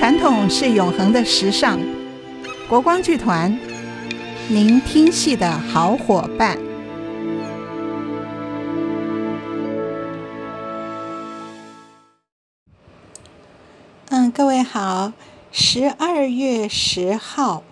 传统是永恒的时尚。国光剧团，您听戏的好伙伴。嗯，各位好，十二月十号，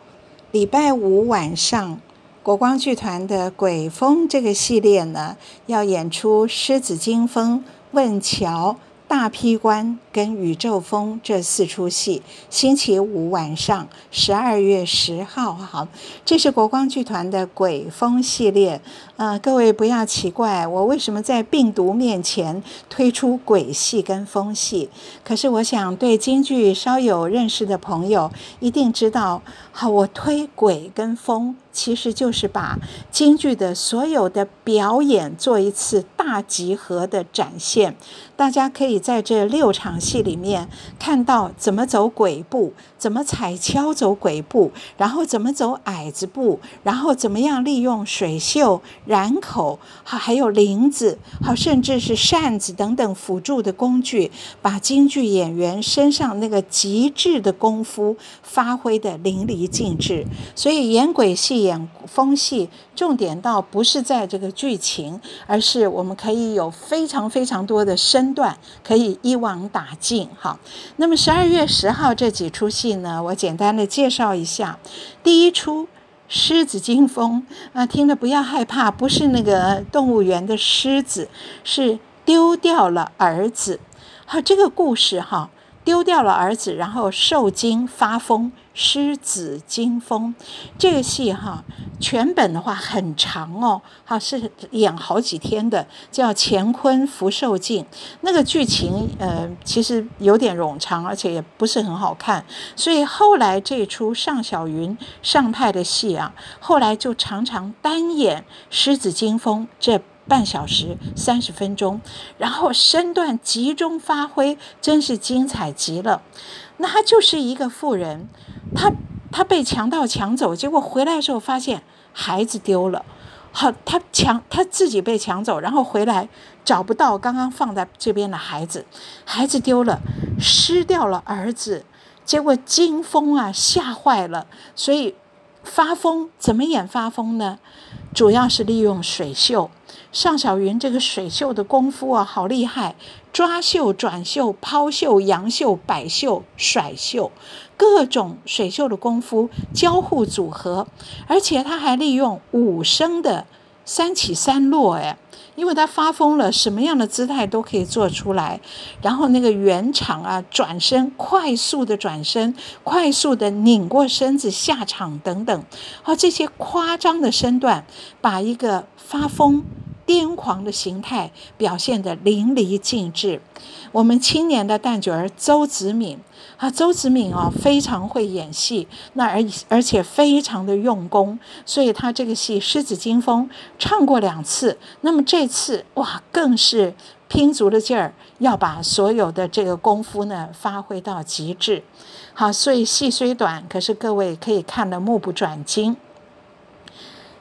礼拜五晚上，国光剧团的《鬼风》这个系列呢，要演出《狮子惊风》、问桥。大劈关跟宇宙风这四出戏，星期五晚上十二月十号，好，这是国光剧团的鬼风系列。呃，各位不要奇怪，我为什么在病毒面前推出鬼戏跟风戏？可是我想对京剧稍有认识的朋友一定知道，好，我推鬼跟风，其实就是把京剧的所有的表演做一次大集合的展现。大家可以在这六场戏里面看到怎么走鬼步，怎么踩跷走鬼步，然后怎么走矮子步，然后怎么样利用水袖。髯口，好，还有铃子，好，甚至是扇子等等辅助的工具，把京剧演员身上那个极致的功夫发挥得淋漓尽致。所以演鬼戏、演风戏，重点倒不是在这个剧情，而是我们可以有非常非常多的身段可以一网打尽。好，那么十二月十号这几出戏呢，我简单的介绍一下，第一出。狮子惊风啊，听了不要害怕，不是那个动物园的狮子，是丢掉了儿子。好，这个故事哈，丢掉了儿子，然后受惊发疯。狮子惊风这个戏哈，全本的话很长哦，哈是演好几天的，叫《乾坤福寿镜》。那个剧情呃其实有点冗长，而且也不是很好看，所以后来这出尚小云上派的戏啊，后来就常常单演狮子惊风这半小时三十分钟，然后身段集中发挥，真是精彩极了。那他就是一个妇人。他他被强盗抢走，结果回来的时候发现孩子丢了。好，他抢他自己被抢走，然后回来找不到刚刚放在这边的孩子，孩子丢了，失掉了儿子，结果惊风啊吓坏了，所以发疯怎么演发疯呢？主要是利用水袖。尚小云这个水袖的功夫啊，好厉害！抓袖、转袖、抛袖、扬袖、摆袖、甩袖，各种水袖的功夫交互组合，而且他还利用五声的三起三落，哎，因为他发疯了，什么样的姿态都可以做出来。然后那个圆场啊，转身快速的转身，快速的拧过身子下场等等，好，这些夸张的身段，把一个发疯。癫狂的形态表现得淋漓尽致。我们青年的旦角儿周子敏啊，周子敏啊，非常会演戏，那而而且非常的用功，所以他这个戏《狮子惊风》唱过两次，那么这次哇，更是拼足了劲儿，要把所有的这个功夫呢发挥到极致。好，所以戏虽短，可是各位可以看得目不转睛。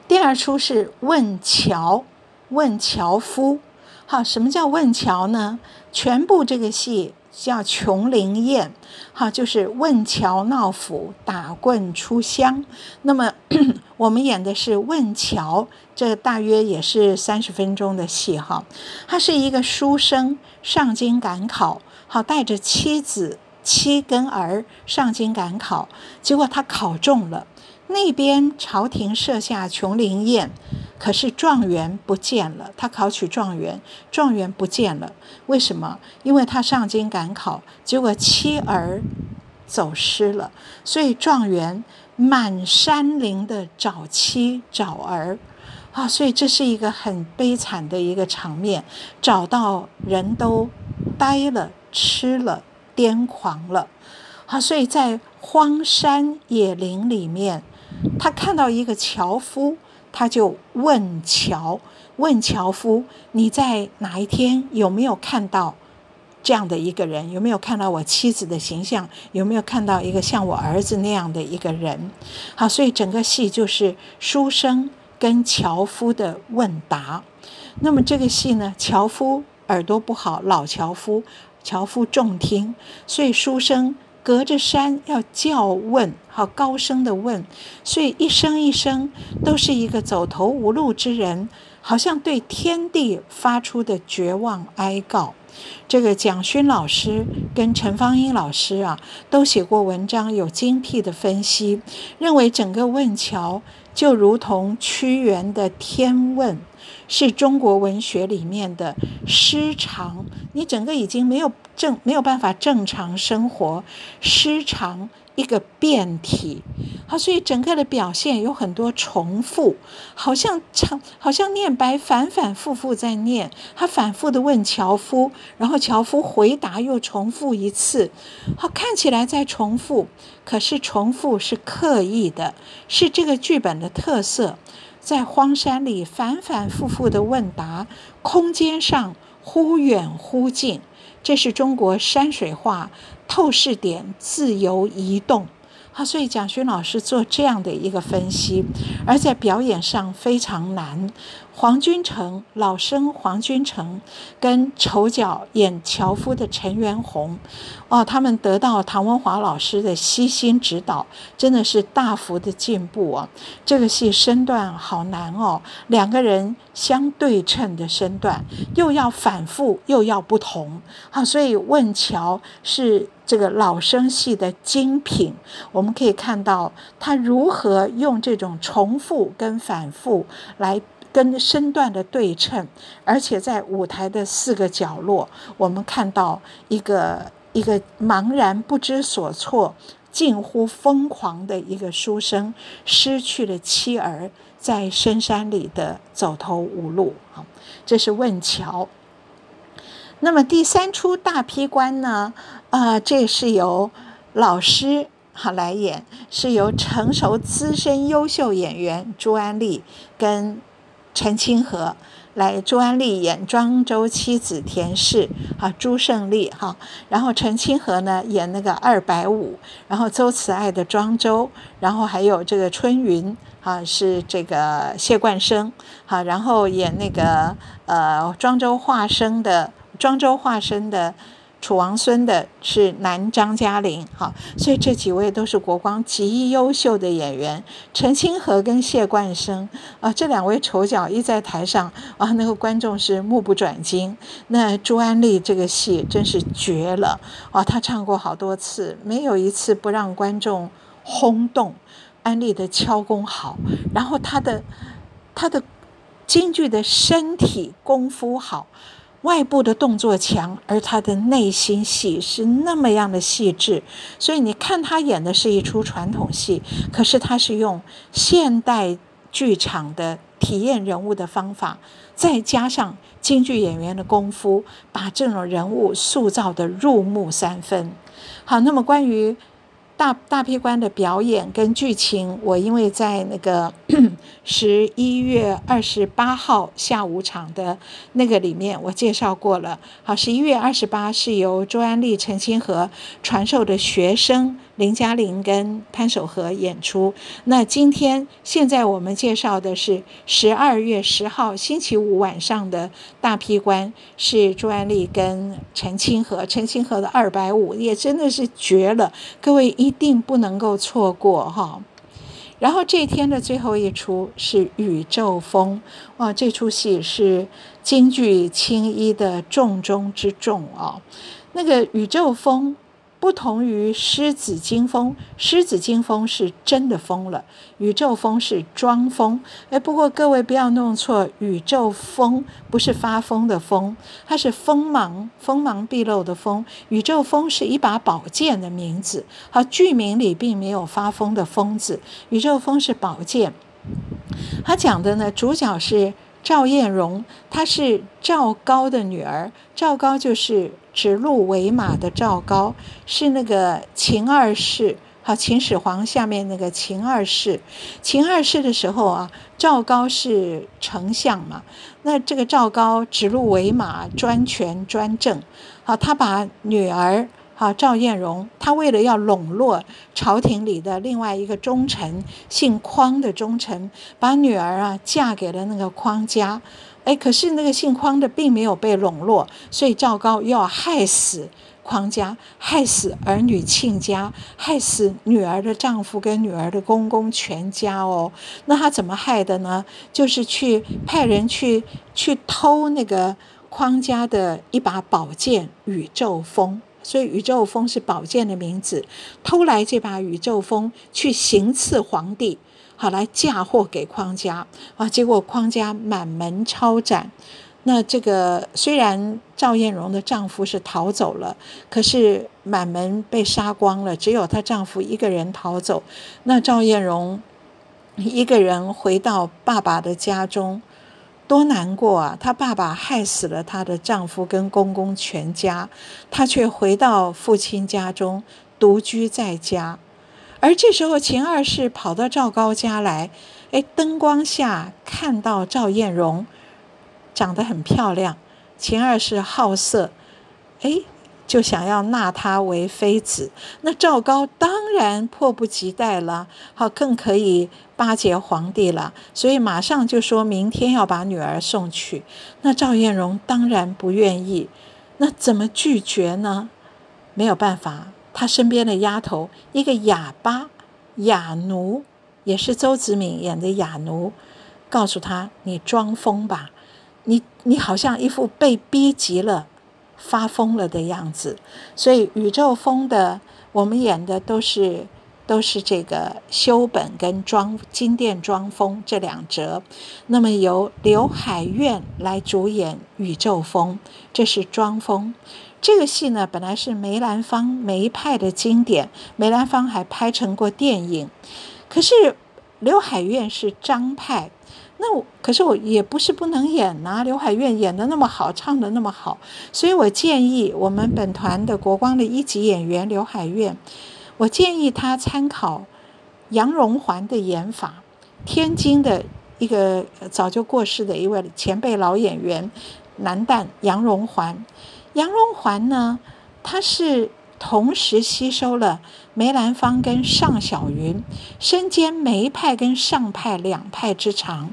第二出是问桥。问樵夫，好，什么叫问桥呢？全部这个戏叫琼林宴，好，就是问桥闹府，打棍出乡。那么 我们演的是问桥，这大约也是三十分钟的戏哈。他是一个书生上京赶考，好，带着妻子妻跟儿上京赶考，结果他考中了。那边朝廷设下琼林宴。可是状元不见了，他考取状元，状元不见了。为什么？因为他上京赶考，结果妻儿走失了，所以状元满山林的找妻找儿，啊，所以这是一个很悲惨的一个场面。找到人都呆了、痴了、癫狂了，啊，所以在荒山野林里面，他看到一个樵夫。他就问樵，问樵夫：“你在哪一天有没有看到这样的一个人？有没有看到我妻子的形象？有没有看到一个像我儿子那样的一个人？”好，所以整个戏就是书生跟樵夫的问答。那么这个戏呢，樵夫耳朵不好，老樵夫，樵夫重听，所以书生隔着山要叫问，好高声的问，所以一声一声都是一个走投无路之人，好像对天地发出的绝望哀告。这个蒋勋老师跟陈芳英老师啊，都写过文章，有精辟的分析，认为整个问桥就如同屈原的《天问》，是中国文学里面的失常，你整个已经没有正没有办法正常生活，失常。一个变体，好，所以整个的表现有很多重复，好像唱，好像念白反反复复在念，他反复的问樵夫，然后樵夫回答又重复一次，好，看起来在重复，可是重复是刻意的，是这个剧本的特色，在荒山里反反复复的问答，空间上忽远忽近，这是中国山水画。透视点自由移动，啊，所以蒋勋老师做这样的一个分析，而在表演上非常难。黄君诚老生黄君诚跟丑角演樵夫的陈元洪，哦，他们得到唐文华老师的悉心指导，真的是大幅的进步啊！这个戏身段好难哦，两个人相对称的身段，又要反复又要不同，好，所以问樵是这个老生戏的精品。我们可以看到他如何用这种重复跟反复来。跟身段的对称，而且在舞台的四个角落，我们看到一个一个茫然不知所措、近乎疯狂的一个书生，失去了妻儿，在深山里的走投无路。这是问樵。那么第三出大批官呢？啊、呃，这是由老师好来演，是由成熟资深优秀演员朱安丽跟。陈清河来，朱安丽演庄周妻子田氏，哈，朱胜利哈，然后陈清河呢演那个二百五，然后周慈爱的庄周，然后还有这个春云，啊，是这个谢冠生，哈，然后演那个呃庄周化身的庄周化身的。楚王孙的是男张嘉玲，好，所以这几位都是国光极优秀的演员。陈清河跟谢冠生啊，这两位丑角一在台上啊，那个观众是目不转睛。那朱安丽这个戏真是绝了啊！她唱过好多次，没有一次不让观众轰动。安利的敲功好，然后她的她的京剧的身体功夫好。外部的动作强，而他的内心戏是那么样的细致，所以你看他演的是一出传统戏，可是他是用现代剧场的体验人物的方法，再加上京剧演员的功夫，把这种人物塑造得入木三分。好，那么关于。大大批关的表演跟剧情，我因为在那个 十一月二十八号下午场的那个里面，我介绍过了。好，十一月二十八是由周安利、陈清河传授的学生。林嘉玲跟潘守和演出。那今天现在我们介绍的是十二月十号星期五晚上的大批关，是朱安丽跟陈清河，陈清河的二百五也真的是绝了，各位一定不能够错过哈。然后这天的最后一出是宇宙风，哇，这出戏是京剧青衣的重中之重啊，那个宇宙风。不同于狮子惊风，狮子惊风是真的疯了，宇宙风是装疯。哎，不过各位不要弄错，宇宙风不是发疯的疯，它是锋芒锋芒毕露的锋。宇宙风是一把宝剑的名字，好，剧名里并没有发疯的疯字，宇宙风是宝剑。他讲的呢，主角是。赵艳蓉，她是赵高的女儿。赵高就是指鹿为马的赵高，是那个秦二世，好，秦始皇下面那个秦二世。秦二世的时候啊，赵高是丞相嘛，那这个赵高指鹿为马，专权专政，好，他把女儿。好，赵艳蓉，她为了要笼络朝廷里的另外一个忠臣，姓匡的忠臣，把女儿啊嫁给了那个匡家，哎，可是那个姓匡的并没有被笼络，所以赵高要害死匡家，害死儿女亲家，害死女儿的丈夫跟女儿的公公全家哦。那他怎么害的呢？就是去派人去去偷那个匡家的一把宝剑宇宙锋，所以宇宙锋是宝剑的名字。偷来这把宇宙锋去行刺皇帝。好，来嫁祸给匡家啊！结果匡家满门抄斩。那这个虽然赵艳蓉的丈夫是逃走了，可是满门被杀光了，只有她丈夫一个人逃走。那赵艳蓉一个人回到爸爸的家中，多难过啊！她爸爸害死了她的丈夫跟公公全家，她却回到父亲家中独居在家。而这时候，秦二世跑到赵高家来，哎，灯光下看到赵艳荣长得很漂亮，秦二世好色，哎，就想要纳她为妃子。那赵高当然迫不及待了，好，更可以巴结皇帝了，所以马上就说明天要把女儿送去。那赵艳荣当然不愿意，那怎么拒绝呢？没有办法。他身边的丫头，一个哑巴哑奴，也是周子敏演的哑奴，告诉他：“你装疯吧，你你好像一副被逼急了、发疯了的样子。”所以宇宙风的我们演的都是都是这个修本跟装金殿装疯这两折。那么由刘海苑来主演宇宙风，这是装疯。这个戏呢，本来是梅兰芳梅派的经典，梅兰芳还拍成过电影。可是刘海苑是张派，那我可是我也不是不能演呐、刘海苑演得那么好，唱得那么好，所以我建议我们本团的国光的一级演员刘海苑，我建议他参考杨荣环的演法，天津的一个早就过世的一位前辈老演员男旦杨荣环。杨荣环呢，他是同时吸收了梅兰芳跟尚小云，身兼梅派跟尚派两派之长。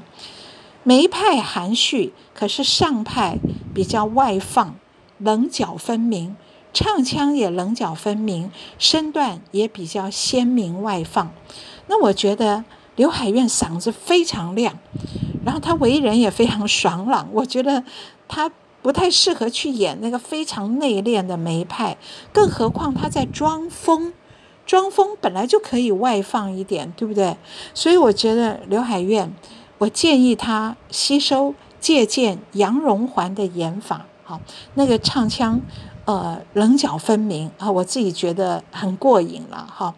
梅派含蓄，可是尚派比较外放，棱角分明，唱腔也棱角分明，身段也比较鲜明外放。那我觉得刘海苑嗓子非常亮，然后他为人也非常爽朗，我觉得他。不太适合去演那个非常内敛的梅派，更何况他在装疯，装疯本来就可以外放一点，对不对？所以我觉得刘海苑，我建议他吸收借鉴杨荣环的演法，好，那个唱腔。呃，棱角分明啊，我自己觉得很过瘾了哈。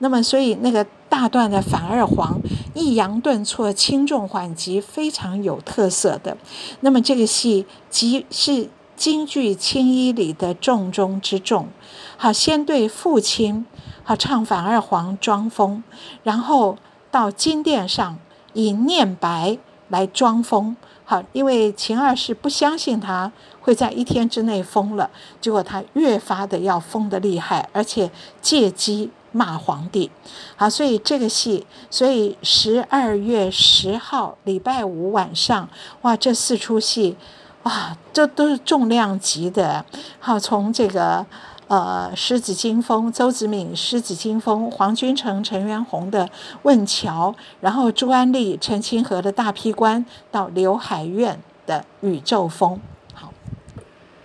那么，所以那个大段的反二黄，抑扬顿挫，轻重缓急，非常有特色的。那么这个戏即是京剧青衣里的重中之重。好，先对父亲好唱反二黄装疯，然后到金殿上以念白来装疯。好，因为秦二世不相信他会在一天之内疯了，结果他越发的要疯得厉害，而且借机骂皇帝。好，所以这个戏，所以十二月十号礼拜五晚上，哇，这四出戏，哇，这都是重量级的。好，从这个。呃，狮子金风，周子敏，狮子金风，黄君诚、陈元洪的问桥，然后朱安丽、陈清河的大批官，到刘海苑的宇宙锋。